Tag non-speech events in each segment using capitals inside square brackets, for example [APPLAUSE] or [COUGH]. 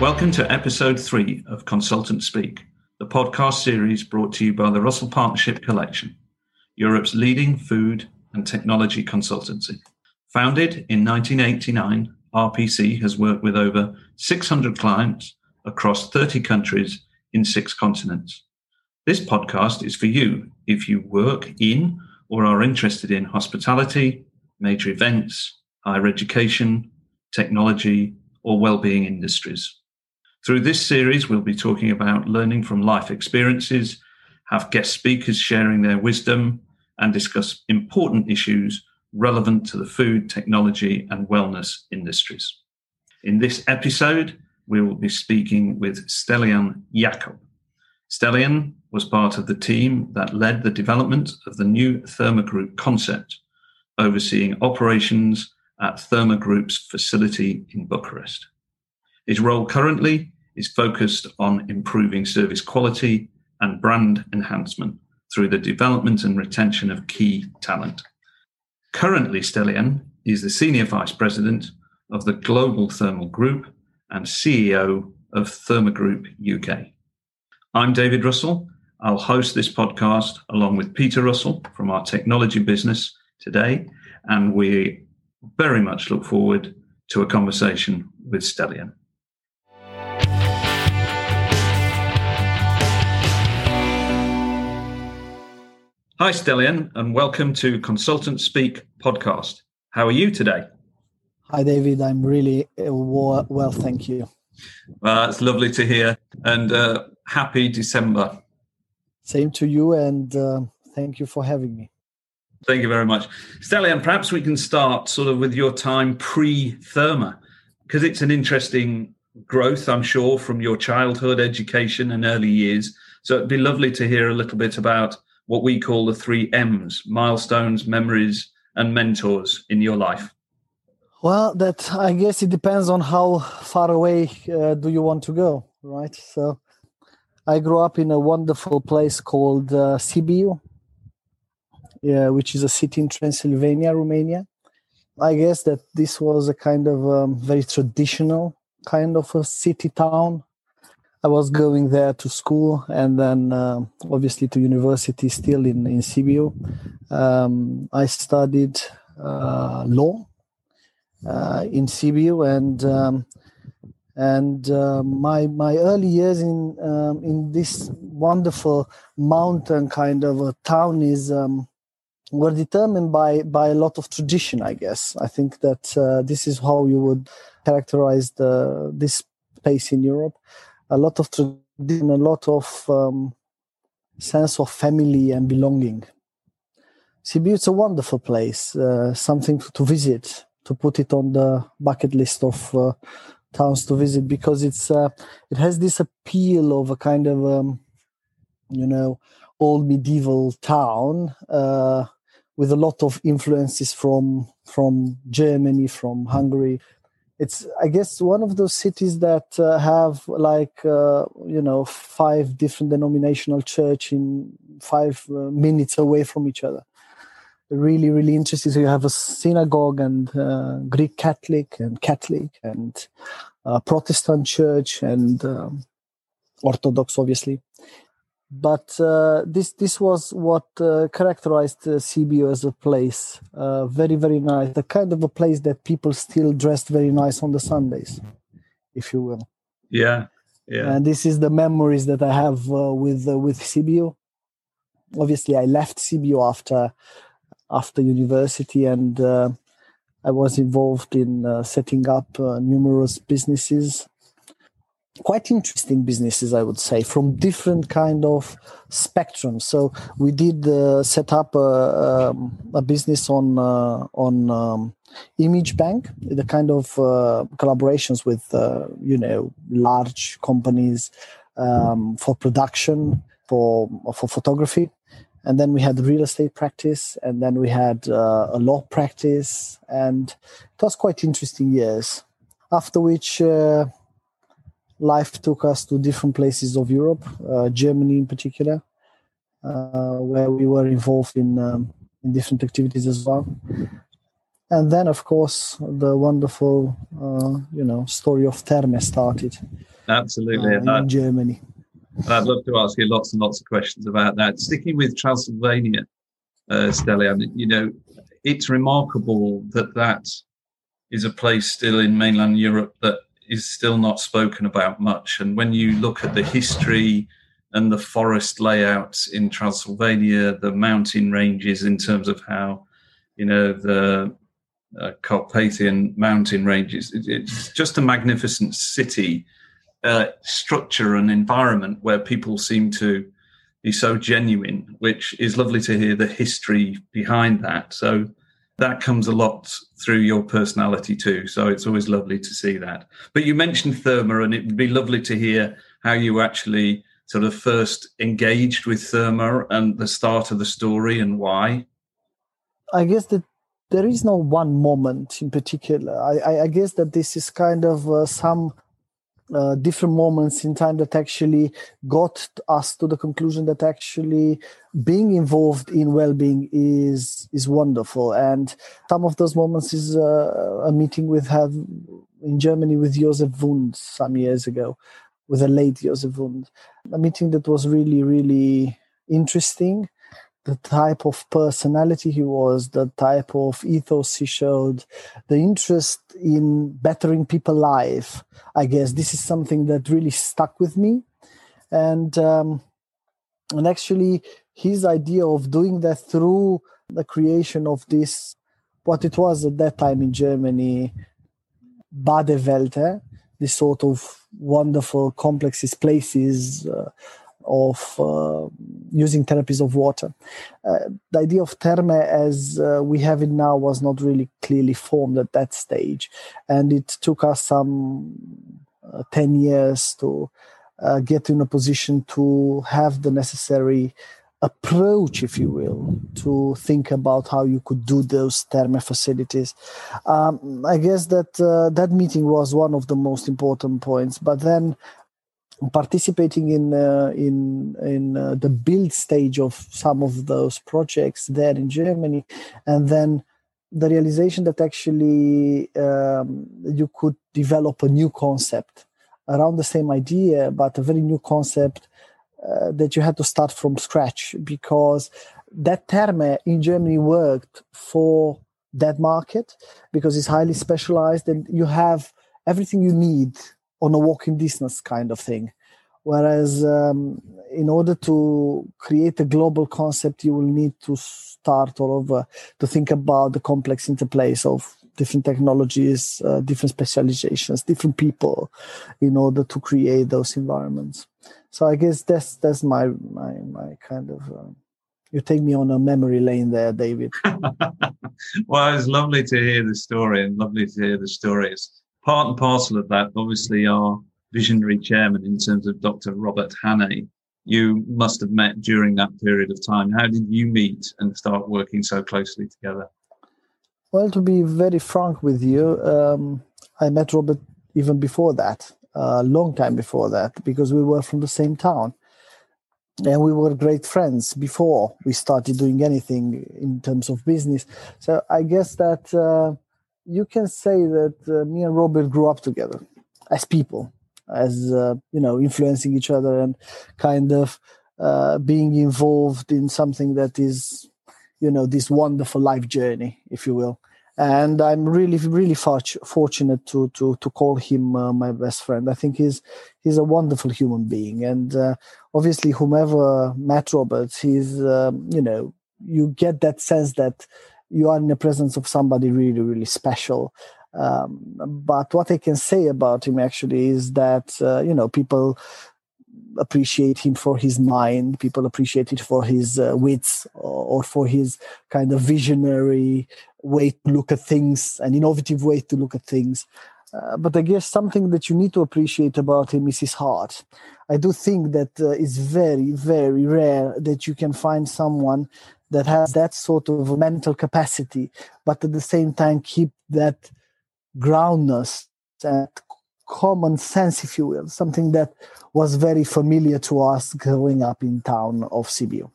Welcome to episode three of Consultant Speak, the podcast series brought to you by the Russell Partnership Collection, Europe's leading food and technology consultancy. Founded in 1989, RPC has worked with over 600 clients across 30 countries in six continents. This podcast is for you if you work in or are interested in hospitality, major events, higher education, technology, or well-being industries. Through this series, we'll be talking about learning from life experiences, have guest speakers sharing their wisdom, and discuss important issues relevant to the food, technology, and wellness industries. In this episode, we will be speaking with Stelian Jakob. Stelian was part of the team that led the development of the new Therme Group concept, overseeing operations at Therme Group's facility in Bucharest. His role currently is focused on improving service quality and brand enhancement through the development and retention of key talent. Currently, Stelian is the Senior Vice President of the Global Therme Group and CEO of Therme Group UK. I'm David Russell. I'll host this podcast along with Peter Russell from our technology business today, and we very much look forward to a conversation with Stelian. Hi, Stelian, and welcome to Consultant Speak podcast. How are you today? Hi, David. I'm really uh, well, thank you. Uh, it's lovely to hear, and uh, happy December. Same to you, and uh, thank you for having me. Thank you very much. Stelian, perhaps we can start sort of with your time pre Therme, because it's an interesting growth, I'm sure, from your childhood, education, and early years. So it'd be lovely to hear a little bit about what we call the three M's milestones, memories, and mentors in your life? Well, that I guess it depends on how far away uh, do you want to go, right? So, I grew up in a wonderful place called uh, Sibiu, yeah, which is a city in Transylvania, Romania. I guess that this was a kind of um, very traditional kind of a city town I was going there to school and then uh, obviously to university still in, in Sibiu. Um, I studied uh, law uh, in Sibiu and um, and uh, my my early years in um, in this wonderful mountain kind of a town is um, were determined by by a lot of tradition. I guess I think that uh, this is how you would characterize the this place in Europe a lot of tradition, a lot of um, sense of family and belonging. Sibiu is a wonderful place, uh, something to visit, to put it on the bucket list of uh, towns to visit because it's uh, it has this appeal of a kind of um, you know old medieval town uh, with a lot of influences from from Germany, from Hungary, it's i guess one of those cities that uh, have like uh, you know five different denominational church in five uh, minutes away from each other. Really really interesting. So you have a synagogue and uh, greek catholic and catholic and uh, protestant church and um, orthodox obviously but uh, this this was what uh, characterized uh, Sibiu as a place. Uh, very very nice, the kind of a place that people still dressed very nice on the Sundays, if you will. Yeah, yeah. And this is the memories that I have uh, with uh, with Sibiu. Obviously, I left Sibiu after after university, and I was involved in setting up numerous businesses quite interesting businesses i would say from different kind of spectrum. So we did uh, set up a, um, a business on uh, on um, image bank the kind of uh, collaborations with uh, you know large companies um, for production for for photography. And then we had real estate practice and then we had uh, a law practice and it was quite interesting years. After which uh, life took us to different places of Europe, uh, Germany in particular, uh, where we were involved in um, in different activities as well. and then of course the wonderful uh, you know story of Therme started absolutely. uh, in Germany. I'd love to ask you lots and lots of questions about that. Sticking with Transylvania uh, Stelian you know it's remarkable that that is a place still in mainland Europe that is still not spoken about much and when you look at the history and the forest layouts in Transylvania the mountain ranges in terms of how you know the uh, Carpathian mountain ranges. It, it's just a magnificent city uh, structure and environment where people seem to be so genuine, which is lovely to hear the history behind that. So that comes a lot through your personality too. So it's always lovely to see that. But you mentioned Therme, and it would be lovely to hear how you actually sort of first engaged with Therme and the start of the story and why. I guess that there is no one moment in particular. I, I, I guess that this is kind of uh, some uh, different moments in time that actually got us to the conclusion that actually being involved in well-being is is wonderful. And some of those moments is uh, a meeting we had in germany with josef wund some years ago with a late josef wund. A meeting that was really really interesting the type of personality he was, the type of ethos he showed, the interest in bettering people's life. I guess this is something that really stuck with me, and um, and actually his idea of doing that through the creation of this, what it was at that time in Germany, Badewelte, this sort of wonderful complexes, places. Uh, of uh, using therapies of water. Uh, the idea of therme as uh, we have it now was not really clearly formed at that stage, and it took us some uh, 10 years to get in a position to have the necessary approach, if you will, to think about how you could do those therme facilities. Um, I guess that uh, that meeting was one of the most important points. But then participating in uh, in in uh, the build stage of some of those projects there in Germany, and then the realization that actually um, you could develop a new concept around the same idea, but a very new concept uh, that you had to start from scratch. Because that Therme in Germany worked for that market because it's highly specialized and you have everything you need on a walking distance kind of thing. Whereas, um, in order to create a global concept, you will need to start all over to think about the complex interplays of different technologies, uh, different specializations, different people, in order to create those environments. So I guess that's that's my my my kind of. Uh, you take me on a memory lane there, David. [LAUGHS] well, it's lovely to hear the story, and lovely to hear the stories. Part and parcel of that, obviously, our visionary chairman in terms of Dr. Robert Hanea. You must have met during that period of time. How did you meet and start working so closely together? Well, to be very frank with you, um, I met Robert even before that, a long time before that, because we were from the same town. And we were great friends before we started doing anything in terms of business. So I guess that uh, you can say that uh, me and Robert grew up together as people as uh, you know influencing each other and kind of uh, being involved in something that is you know this wonderful life journey if you will. And i'm really really fortunate to to to call him uh, my best friend. I think he's he's a wonderful human being. And uh, obviously whomever met robert he's um, you know you get that sense that you are in the presence of somebody really really special um, but what I can say about him actually is that uh, you know people appreciate him for his mind. People appreciate it for his uh, wits or, or, for his kind of visionary way to look at things, an innovative way to look at things. Uh, but I guess something that you need to appreciate about him is his heart. I do think that uh, it's very, very rare that you can find someone that has that sort of mental capacity, but at the same time keep that groundness that common sense, if you will, something that was very familiar to us growing up in town of Sibiu.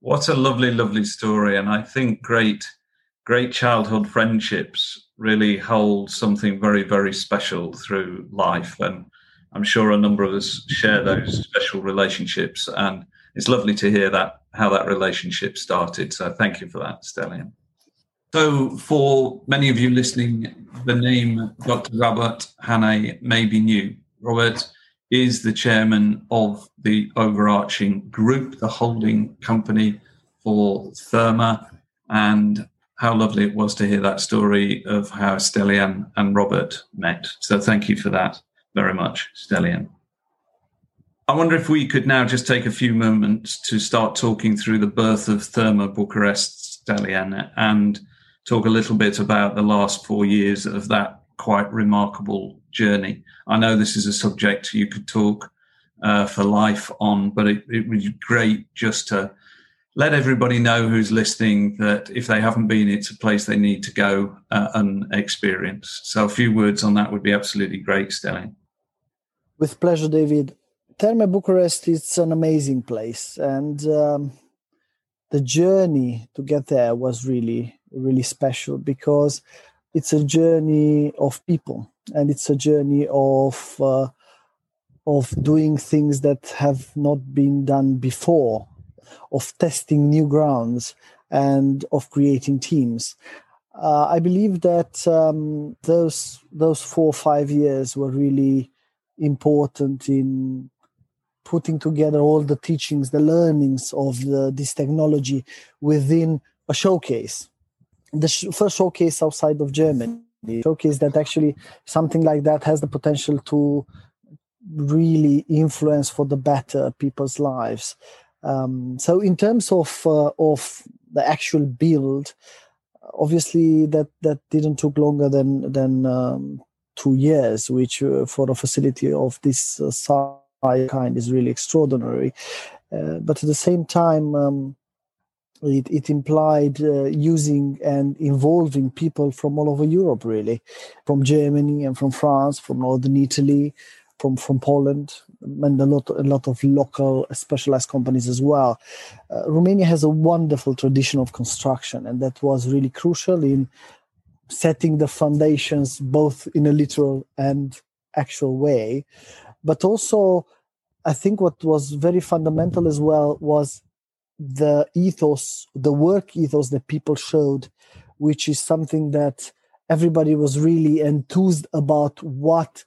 What a lovely, lovely story, and I think great, great childhood friendships really hold something very, very special through life. And I'm sure a number of us share those special relationships. And it's lovely to hear that how that relationship started. So thank you for that, Stelian. So, for many of you listening, the name Dr. Robert Hanea may be new. Robert is the chairman of the overarching group, the holding company for Therme, and how lovely it was to hear that story of how Stelian and Robert met. So thank you for that very much, Stelian. I wonder if we could now just take a few moments to start talking through the birth of Therme Bucharest, Stelian, and talk a little bit about the last four years of that quite remarkable journey. I know this is a subject you could talk uh, for life on, but it, it would be great just to let everybody know who's listening that if they haven't been, it's a place they need to go uh, and experience. So a few words on that would be absolutely great, Stelly. With pleasure, David. Therme Bucharest is an amazing place, and um, the journey to get there was really, really special because it's a journey of people, and it's a journey of uh, of doing things that have not been done before of testing new grounds and of creating teams. Uh, I believe that um, those those four or five years were really important in putting together all the teachings, the learnings of the, this technology within a showcase. The sh- first showcase outside of Germany, showcase that actually something like that has the potential to really influence for the better people's lives. Um, so in terms of uh, of the actual build, obviously that that didn't took longer than than um, two years, which uh, for a facility of this uh, size kind is really extraordinary. Uh, but at the same time, um, it, it implied uh, using and involving people from all over Europe, really, from Germany and from France, from northern Italy, from from Poland, and a lot a lot of local specialized companies as well. Uh, Romania has a wonderful tradition of construction, and that was really crucial in setting the foundations both in a literal and actual way. But also, I think what was very fundamental as well was the ethos, the work ethos that people showed, which is something that everybody was really enthused about what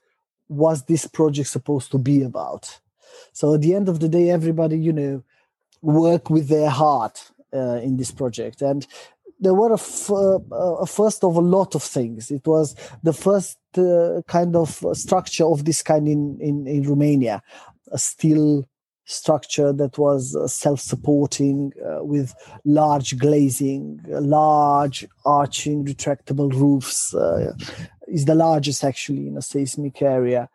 was this project supposed to be about. So at the end of the day everybody you know work with their heart uh, in this project. And there were a, f- uh, a first of a lot of things. It was the first kind of structure of this kind in, in, in romania a steel structure that was uh, self-supporting uh, with large glazing large arching retractable roofs uh, is the largest actually in a seismic area.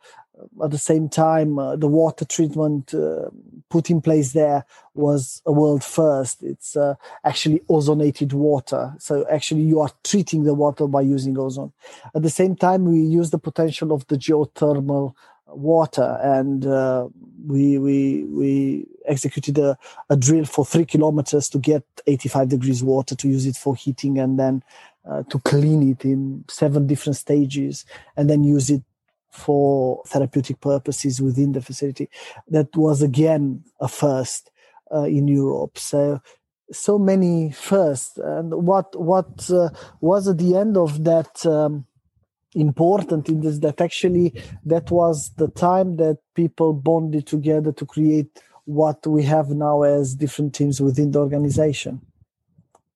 At the same time, uh, the water treatment uh, put in place there was a world first. It's uh, actually ozonated water. So actually, you are treating the water by using ozone. At the same time, we use the potential of the geothermal water and uh, we we we executed a, a drill for three kilometers to get 85 degrees water to use it for heating and then uh, to clean it in seven different stages and then use it for therapeutic purposes within the facility. That was again a first uh, in Europe. So so many firsts, and what what uh, was at the end of that um, important in this that actually that was the time that people bonded together to create what we have now as different teams within the organization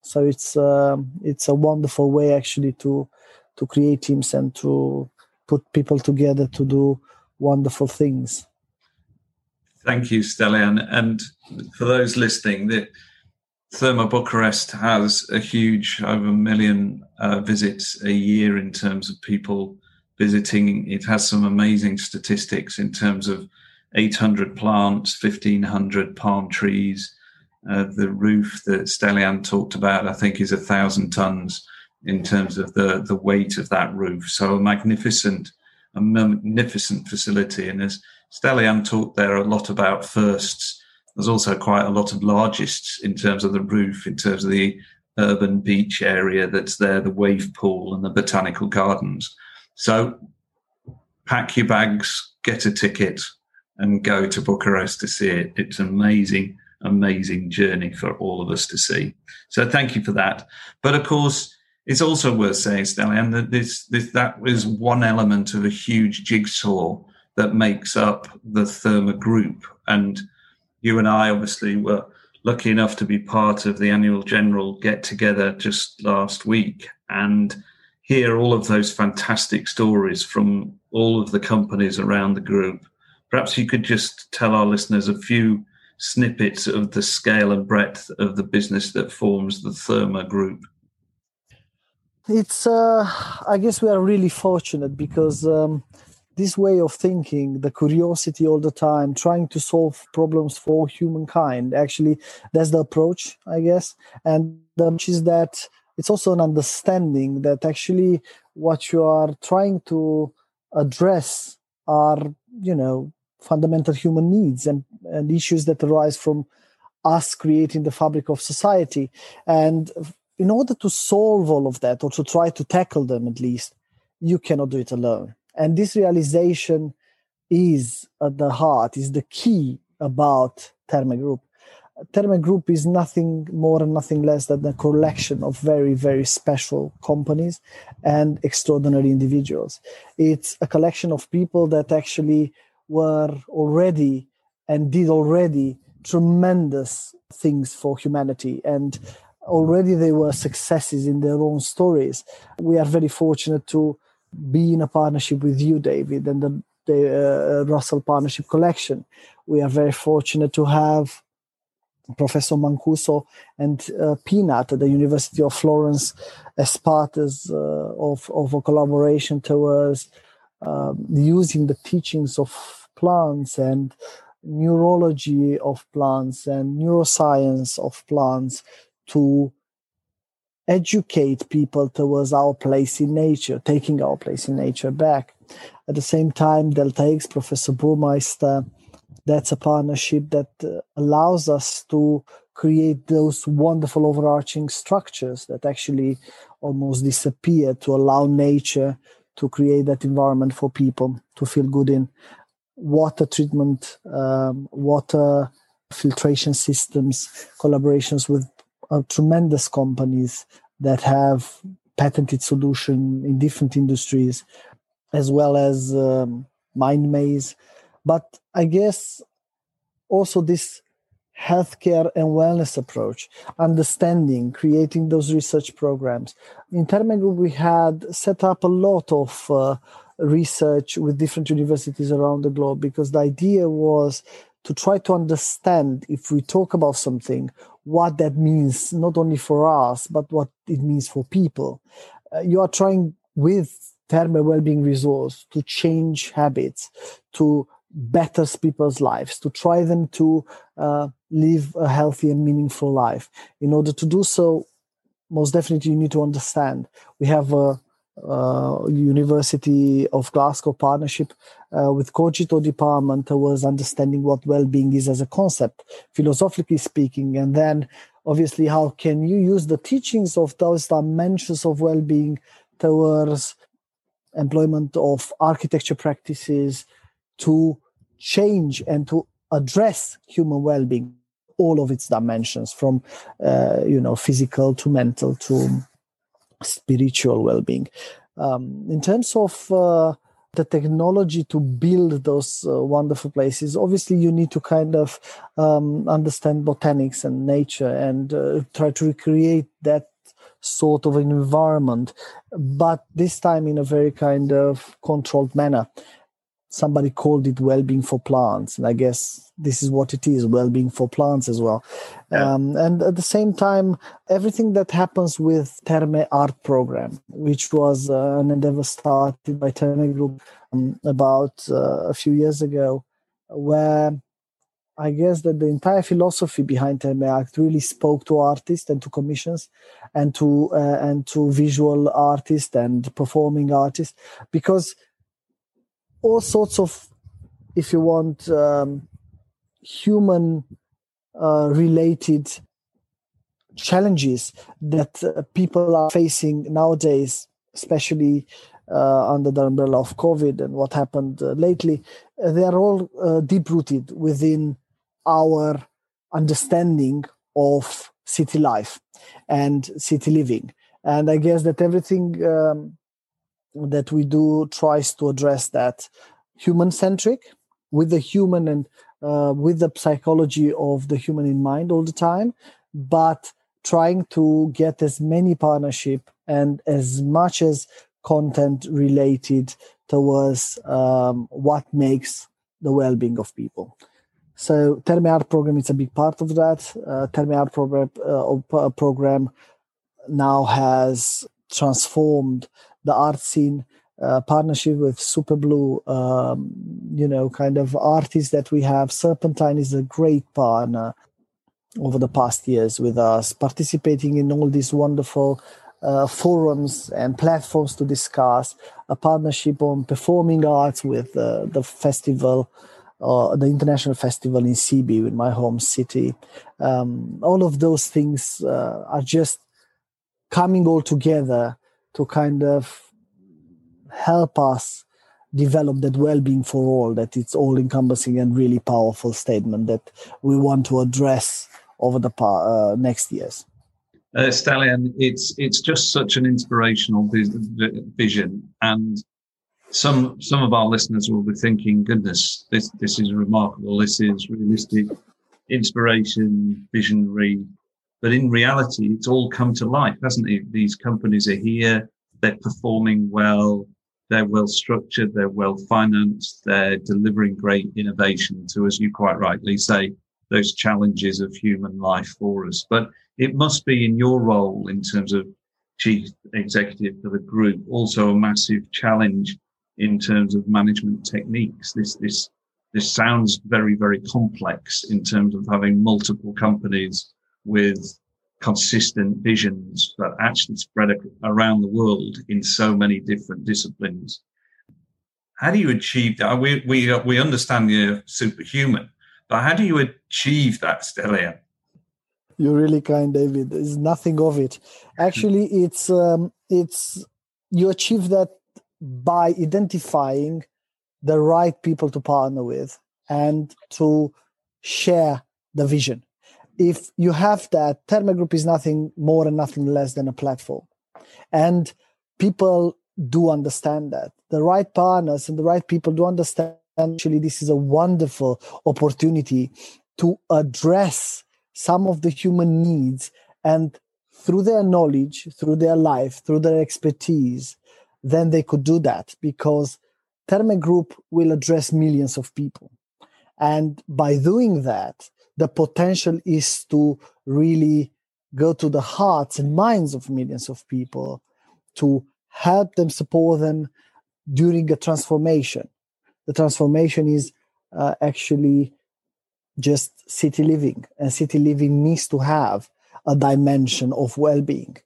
so it's uh, it's a wonderful way actually to to create teams and to put people together to do wonderful things. Thank you Stelian and for those listening the Therme Bucharest has a huge over a million uh, visits a year in terms of people visiting. It has some amazing statistics in terms of 800 plants 1500 palm trees. Uh, the roof that Stelian talked about, I think, is a thousand tons in terms of the, the weight of that roof. So a magnificent, a magnificent facility. And as Stelian talked there a lot about firsts, there's also quite a lot of largists in terms of the roof, in terms of the urban beach area that's there, the wave pool and the botanical gardens. So pack your bags, get a ticket, and go to Bucharest to see it. It's an amazing, amazing journey for all of us to see. So thank you for that. But of course, it's also worth saying, Stelian, that this, this that was one element of a huge jigsaw that makes up the Therme group. And you and I obviously were lucky enough to be part of the annual general get together just last week and hear all of those fantastic stories from all of the companies around the group. Perhaps you could just tell our listeners a few snippets of the scale and breadth of the business that forms the Therme group. It's, uh, I guess we are really fortunate because um, this way of thinking, the curiosity all the time, trying to solve problems for humankind, actually, that's the approach, I guess. And the is that it's also an understanding that actually what you are trying to address are, you know, fundamental human needs and, and issues that arise from us creating the fabric of society. And in order to solve all of that or to try to tackle them at least, you cannot do it alone. And this realization is at the heart, is the key about Therme Group. Therme Group is nothing more and nothing less than a collection of very, very special companies and extraordinary individuals. It's a collection of people that actually were already and did already tremendous things for humanity and already they were successes in their own stories. We are very fortunate to be in a partnership with you, David, and the, the uh, Russell Partnership Collection. We are very fortunate to have Professor Mancuso and uh, PNAT at the University of Florence as part as, uh, of, of a collaboration towards um, using the teachings of plants and neurology of plants and neuroscience of plants to educate people towards our place in nature, taking our place in nature back. At the same time, Delta X, Professor Burmeister, that's a partnership that uh, allows us to create those wonderful overarching structures that actually almost disappear to allow nature to create that environment for people to feel good in. Water treatment, um, water filtration systems, collaborations with uh, tremendous companies that have patented solution in different industries, as well as um, MindMaze. But I guess also this healthcare and wellness approach, understanding, creating those research programs. In Therme Group, we had set up a lot of uh, research with different universities around the globe because the idea was to try to understand if we talk about something what that means not only for us but what it means for people. Uh, you are trying with thermal well-being resource to change habits to better people's lives to try them to uh, live a healthy and meaningful life. In order to do so most definitely you need to understand we have a uh, University of Glasgow partnership uh, with Cogito department was understanding what well-being is as a concept, philosophically speaking, and then obviously how can you use the teachings of those dimensions of well-being towards employment of architecture practices to change and to address human well-being all of its dimensions from uh, you know physical to mental to spiritual well-being. Um, in terms of uh, the technology to build those uh, wonderful places, obviously you need to kind of um, understand botanics and nature and uh, try to recreate that sort of environment, but this time in a very kind of controlled manner somebody called it well-being for plants. And i guess this is what it is well-being for plants as well. Yeah. um, and at the same time everything that happens with therme art program which was uh, an endeavor started by therme group um, about uh, a few years ago where I guess that the entire philosophy behind Therme Art really spoke to artists and to commissions, and to uh, and to visual artists and performing artists, because all sorts of, if you want, um, human uh, related challenges that uh, people are facing nowadays, especially uh, under the umbrella of COVID and what happened uh, lately, uh, they are all uh, deep rooted within our understanding of city life and city living. And I guess that everything um, that we do tries to address that human centric with the human and uh, with the psychology of the human in mind all the time, but trying to get as many partnership and as much as content related towards um, what makes the well-being of people. So Therme Art program is a big part of that. Uh, Art program, uh, program now has transformed the art scene. Uh, partnership with Superblue, um, you know, kind of artists that we have. Serpentine is a great partner over the past years with us, participating in all these wonderful uh, forums and platforms to discuss a partnership on performing arts with uh, the festival, uh, the international festival in Sibiu, in my home city. Um, all of those things uh, are just coming all together to kind of help us develop that well-being for all that it's all encompassing and really powerful statement that we want to address over the uh, next years uh, Stelian, it's it's just such an inspirational vision, and some some of our listeners will be thinking, "Goodness, this this is remarkable. This is realistic, inspiration, visionary." But in reality, it's all come to life, hasn't it? These companies are here. They're performing well. They're well structured. They're well financed. They're delivering great innovation to, as you quite rightly say, those challenges of human life for us. But it must be in your role in terms of chief executive for the group also a massive challenge in terms of management techniques. This this this sounds very very complex in terms of having multiple companies with consistent visions that actually spread around the world in so many different disciplines. How do you achieve that? We we we understand you're superhuman, but how do you achieve that, Stelian? You're really kind, David. There's nothing of it. Actually, it's um, it's you achieve that by identifying the right people to partner with and to share the vision. If you have that, Therme Group is nothing more and nothing less than a platform. And people do understand that. The right partners and the right people do understand actually this is a wonderful opportunity to address some of the human needs and through their knowledge through their life through their expertise then they could do that because Therme Group will address millions of people. And by doing that, the potential is to really go to the hearts and minds of millions of people to help them, support them during a transformation. The transformation is uh, actually just city living, and city living needs to have a dimension of well-being.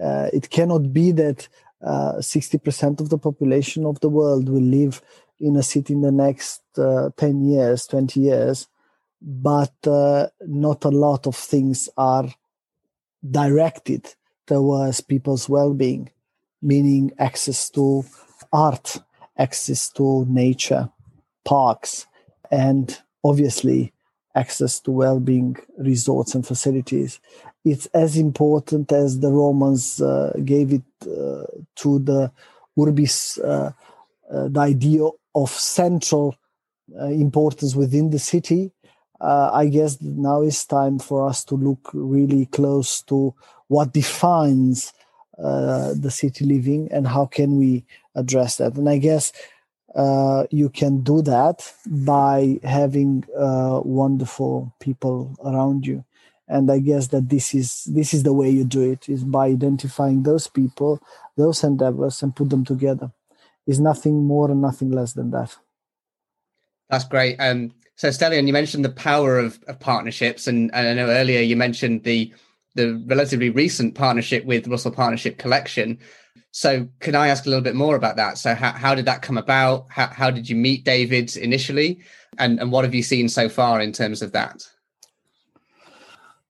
Uh, it cannot be that uh, 60% of the population of the world will live in a city in the next uh, 10 years, 20 years, but uh, not a lot of things are directed towards people's well-being, meaning access to art, access to nature, parks, and obviously access to well-being resorts and facilities. It's as important as the Romans uh, gave it uh, to the urbis, uh, uh the idea of central uh, importance within the city. Uh, I guess now it's time for us to look really close to what defines the city living and how can we address that. And I guess uh, you can do that by having uh, wonderful people around you. And i guess that this is this is the way you do it is by identifying those people those endeavors and put them together. Is nothing more and nothing less than that. That's great. Um so Stelian, you mentioned the power of, of partnerships and, and i know earlier you mentioned the the relatively recent partnership with russell partnership collection so, can I ask a little bit more about that? So, how, how did that come about? How, how did you meet David initially? And, and what have you seen so far in terms of that?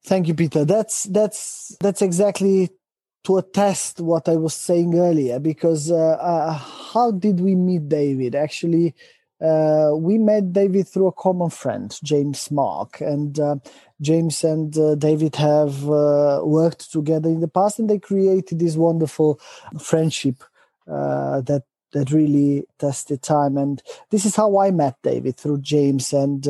Thank you, Peter. That's that's that's exactly to attest what I was saying earlier. Because uh, uh, how did we meet David? Actually, uh, we met David through a common friend, James Mark, and uh, James and uh, David have uh, worked together in the past, and they created this wonderful friendship that that really tested time. And this is how I met David through James, and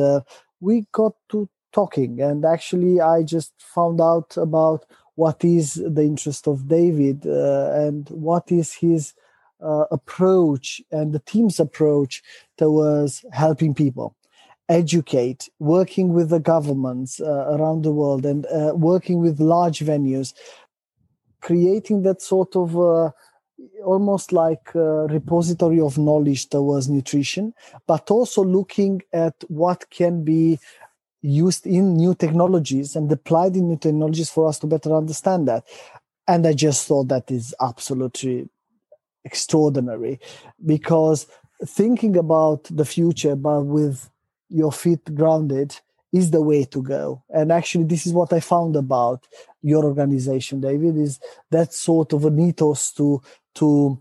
we got to talking. And actually, I just found out about what is the interest of David uh, and what is his uh, approach and the team's approach towards helping people educate, working with the governments uh, around the world, and uh, working with large venues, creating that sort of uh, almost like a repository of knowledge towards nutrition, but also looking at what can be used in new technologies and applied in new technologies for us to better understand that. And I just thought that is absolutely extraordinary because thinking about the future, but with your feet grounded, is the way to go. And actually, this is what I found about your organization, David, is that sort of an ethos to to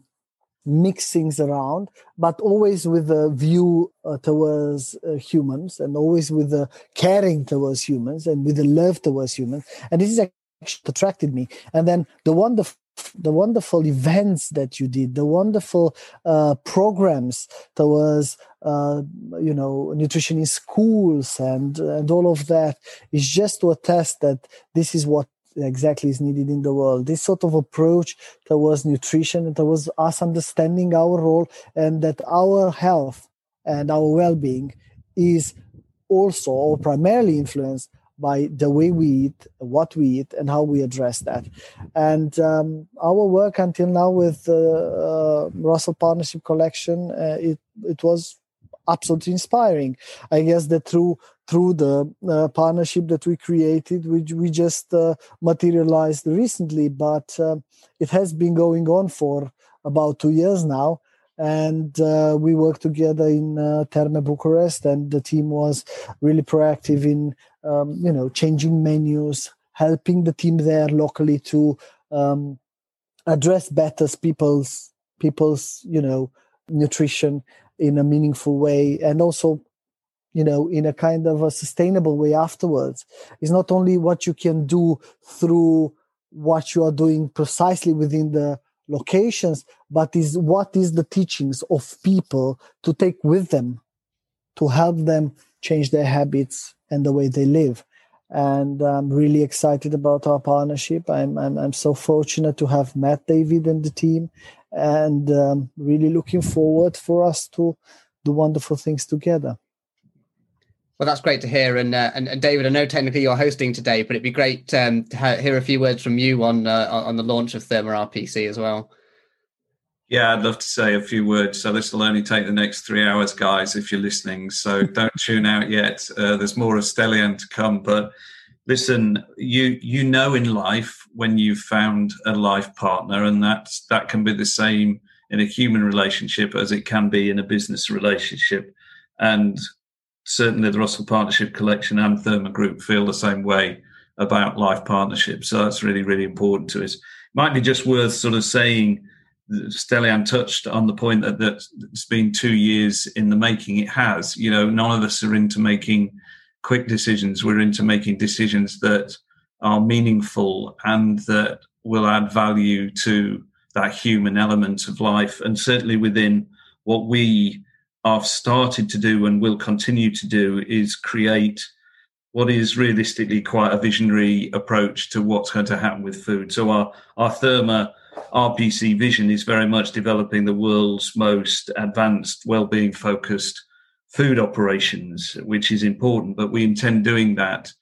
mix things around, but always with a view uh, towards uh, humans and always with a caring towards humans and with a love towards humans. And this is actually attracted me. And then the wonderful the wonderful events that you did, the wonderful uh, programs towards uh, you know nutrition in schools and and all of that is just to attest that this is what exactly is needed in the world. This sort of approach towards nutrition and towards us understanding our role and that our health and our well-being is also or primarily influenced by the way we eat, what we eat, and how we address that. And um, our work until now with the uh, Russell Partnership Collection, uh, it it was absolutely inspiring. I guess that through through the uh, partnership that we created, which we just uh, materialized recently, but uh, it has been going on for about two years now. And uh, we worked together in uh, Therme Bucharest, and the team was really proactive in, um, you know, changing menus, helping the team there locally to um, address better people's people's, you know, nutrition in a meaningful way, and also you know in a kind of a sustainable way afterwards. Is not only what you can do through what you are doing precisely within the locations but is what is the teachings of people to take with them to help them change their habits and the way they live and i'm really excited about our partnership i'm i'm, I'm so fortunate to have met david and the team and um, really looking forward for us to do wonderful things together well, that's great to hear. And, uh, and, and David, I know technically you're hosting today, but it'd be great um, to hear a few words from you on uh, on the launch of Therme RPC as well. Yeah, I'd love to say a few words. So this will only take the next three hours, guys, if you're listening. So [LAUGHS] don't tune out yet. Uh, there's more of Stelian to come. But listen, you you know in life when you've found a life partner, and that that can be the same in a human relationship as it can be in a business relationship. And certainly the Russell Partnership Collection and Therme Group feel the same way about life partnerships. So that's really, really important to us. Might be just worth sort of saying, Stelian touched on the point that, that it's been two years in the making. It has. You know, none of us are into making quick decisions. We're into making decisions that are meaningful and that will add value to that human element of life. And certainly within what we have started to do and will continue to do is create what is realistically quite a visionary approach to what's going to happen with food. So our our Therme RPC vision is very much developing the world's most advanced, well-being focused food operations, which is important. But we intend doing that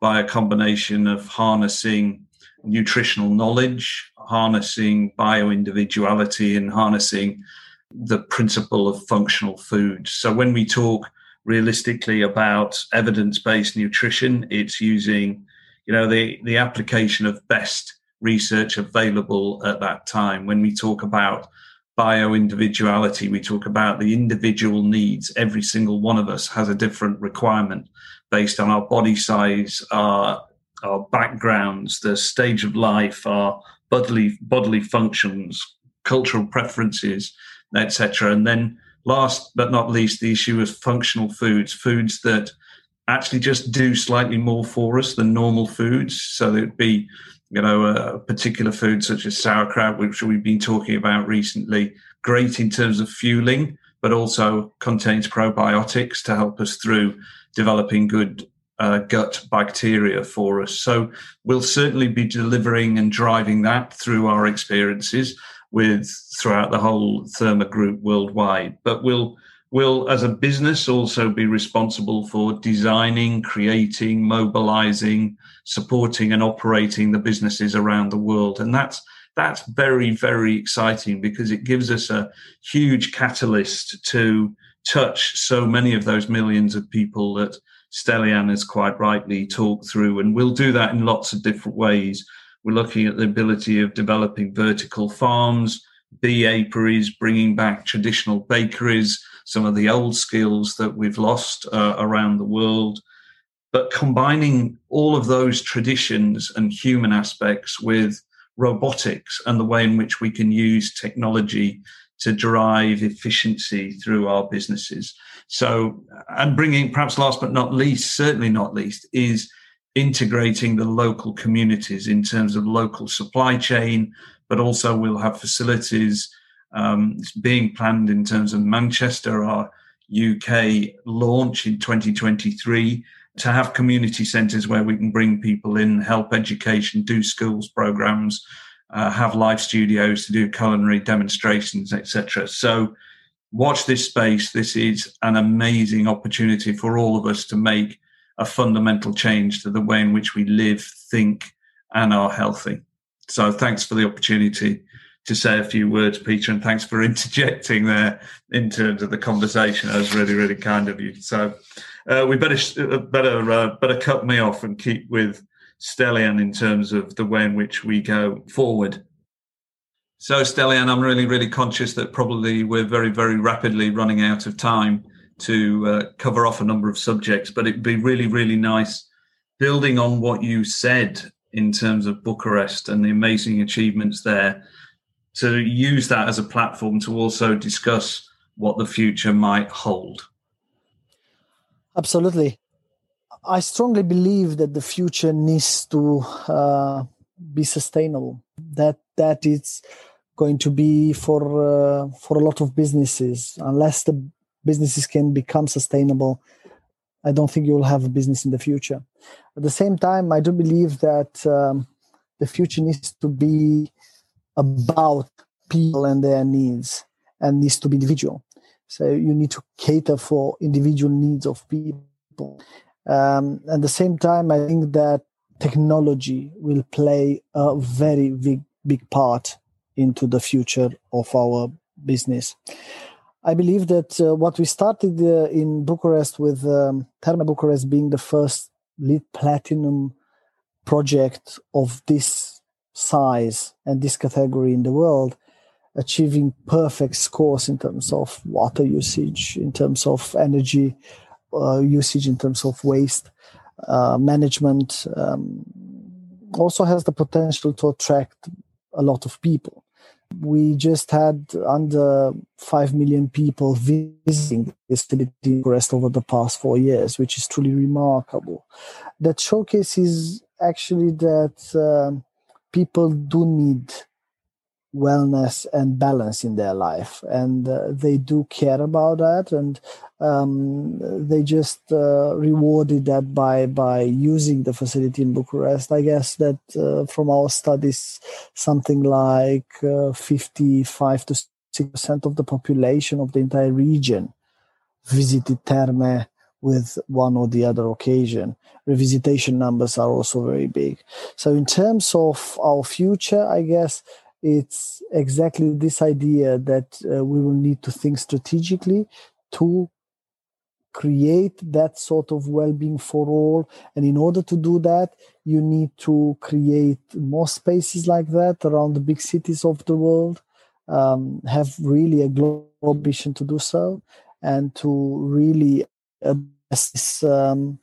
by a combination of harnessing nutritional knowledge, harnessing bio individuality, and harnessing the principle of functional food. So when we talk realistically about evidence-based nutrition, it's using, you know, the the application of best research available at that time. When we talk about bio individuality, we talk about the individual needs. Every single one of us has a different requirement based on our body size, our our backgrounds, the stage of life, our bodily bodily functions, cultural preferences, etc. And then last but not least, the issue of functional foods, foods that actually just do slightly more for us than normal foods. So it'd be, you know, a particular food such as sauerkraut, which we've been talking about recently, great in terms of fueling, but also contains probiotics to help us through developing good uh, gut bacteria for us. So we'll certainly be delivering and driving that through our experiences with throughout the whole Therme group worldwide. But we'll will, as a business, also be responsible for designing, creating, mobilizing, supporting, and operating the businesses around the world. And that's that's very, very exciting because it gives us a huge catalyst to touch so many of those millions of people that Stelian has quite rightly talked through. And we'll do that in lots of different ways. We're looking at the ability of developing vertical farms, bee apiaries, bringing back traditional bakeries, some of the old skills that we've lost uh, around the world. But combining all of those traditions and human aspects with robotics and the way in which we can use technology to drive efficiency through our businesses. So, and bringing perhaps last but not least, certainly not least, is integrating the local communities in terms of local supply chain, but also we'll have facilities um, it's being planned in terms of Manchester, our UK launch in 2023, to have community centres where we can bring people in, help education, do schools programs, uh, have live studios to do culinary demonstrations, etc. So, watch this space. This is an amazing opportunity for all of us to make a fundamental change to the way in which we live, think, and are healthy. So, thanks for the opportunity to say a few words, Peter, and thanks for [LAUGHS] interjecting there in terms of the conversation. That was really, really kind of you. So, uh, we better uh, better uh, better cut me off and keep with Stelian in terms of the way in which we go forward. So, Stelian, I'm really, really conscious that probably we're very, very rapidly running out of time to uh, cover off a number of subjects, but it'd be really, really nice building on what you said in terms of Bucharest and the amazing achievements there to use that as a platform to also discuss what the future might hold. Absolutely. I strongly believe that the future needs to uh, be sustainable. That that is going to be for uh, for a lot of businesses. Unless the businesses can become sustainable, I don't think you will have a business in the future. At the same time, I do believe that um, the future needs to be about people and their needs and needs to be individual. So you need to cater for individual needs of people. Um, at the same time, I think that technology will play a very big, big part into the future of our business. I believe that uh, what we started uh, in Bucharest with um, Therme Bucharest being the first LEED platinum project of this size and this category in the world, achieving perfect scores in terms of water usage, in terms of energy uh, usage, in terms of waste uh, management, um, also has the potential to attract a lot of people. We just had under 5 million people visiting this facility rest over the past four years, which is truly remarkable. That showcases actually that um, people do need wellness and balance in their life and uh, they do care about that and um, they just uh, rewarded that by by using the facility in bucharest. I guess that uh, from our studies something like uh, 55 to 60 percent of the population of the entire region visited therme with one or the other occasion. Revisitation numbers are also very big. So, in terms of our future, I guess it's exactly this idea that uh, we will need to think strategically to create that sort of well-being for all and in order to do that you need to create more spaces like that around the big cities of the world um, have really a global ambition to do so and to really um,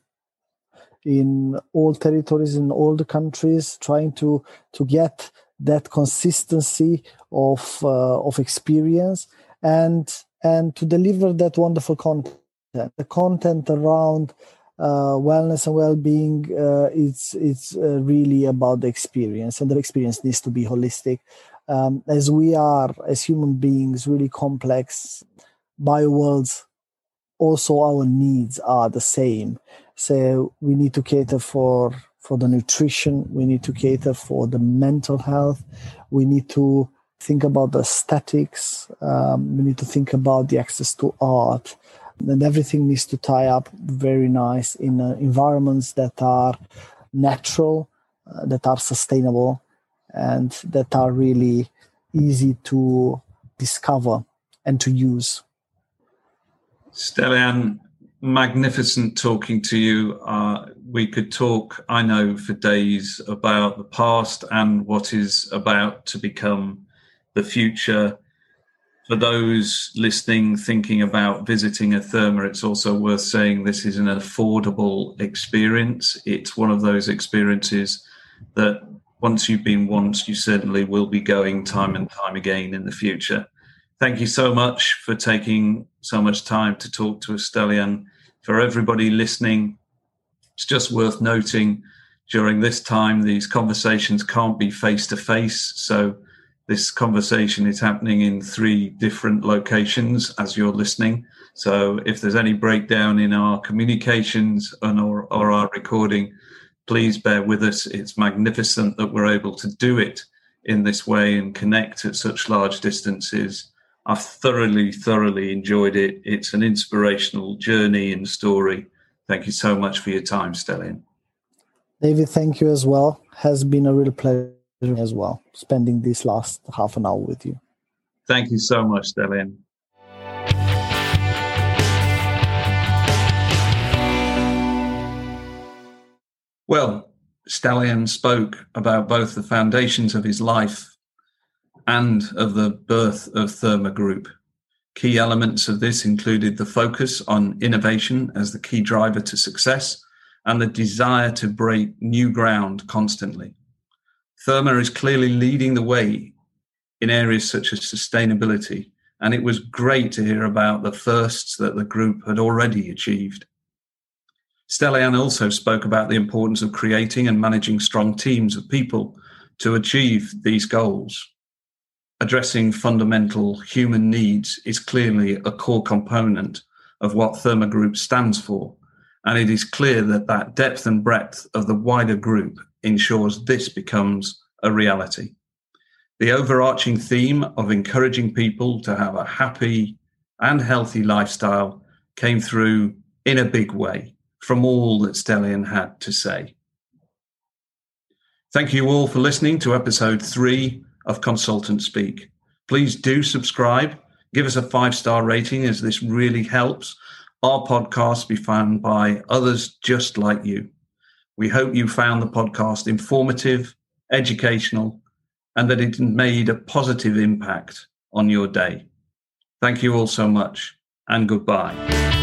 in all territories in all the countries trying to to get that consistency of uh, of experience and and to deliver that wonderful content. The content around uh, wellness and well-being uh, it's it's uh, really about the experience and the experience needs to be holistic. Um, as we are as human beings really complex bio worlds also our needs are the same. So we need to cater for for the nutrition we need to cater for the mental health we need to think about the aesthetics um, we need to think about the access to art. And everything needs to tie up very nice in uh, environments that are natural uh, that are sustainable and that are really easy to discover and to use Stelian, magnificent talking to you. Uh, we could talk, I know, for days about the past and what is about to become the future. For those listening, thinking about visiting a therme, it's also worth saying this is an affordable experience. It's one of those experiences that once you've been once, you certainly will be going time and time again in the future. Thank you so much for taking so much time to talk to us. For everybody listening, it's just worth noting during this time, these conversations can't be face to face. So, this conversation is happening in three different locations as you're listening. So, if there's any breakdown in our communications and or, or our recording, please bear with us. It's magnificent that we're able to do it in this way and connect at such large distances I've thoroughly, thoroughly enjoyed it. It's an inspirational journey and story. Thank you so much for your time, Stelian. David, thank you as well. Has been a real pleasure as well spending this last half an hour with you. Thank you so much, Stelian. Well, Stelian spoke about both the foundations of his life and of the birth of Therme Group. Key elements of this included the focus on innovation as the key driver to success and the desire to break new ground constantly. Therme is clearly leading the way in areas such as sustainability, and it was great to hear about the firsts that the group had already achieved. Stelian also spoke about the importance of creating and managing strong teams of people to achieve these goals addressing fundamental human needs is clearly a core component of what Therme Group stands for. And it is clear that that depth and breadth of the wider group ensures this becomes a reality. The overarching theme of encouraging people to have a happy and healthy lifestyle came through in a big way from all that Stelian had to say. Thank you all for listening to episode three of Consultant Speak. Please do subscribe, give us a five star rating, as this really helps our podcast be found by others just like you. We hope you found the podcast informative, educational, and that it made a positive impact on your day. Thank you all so much, and goodbye.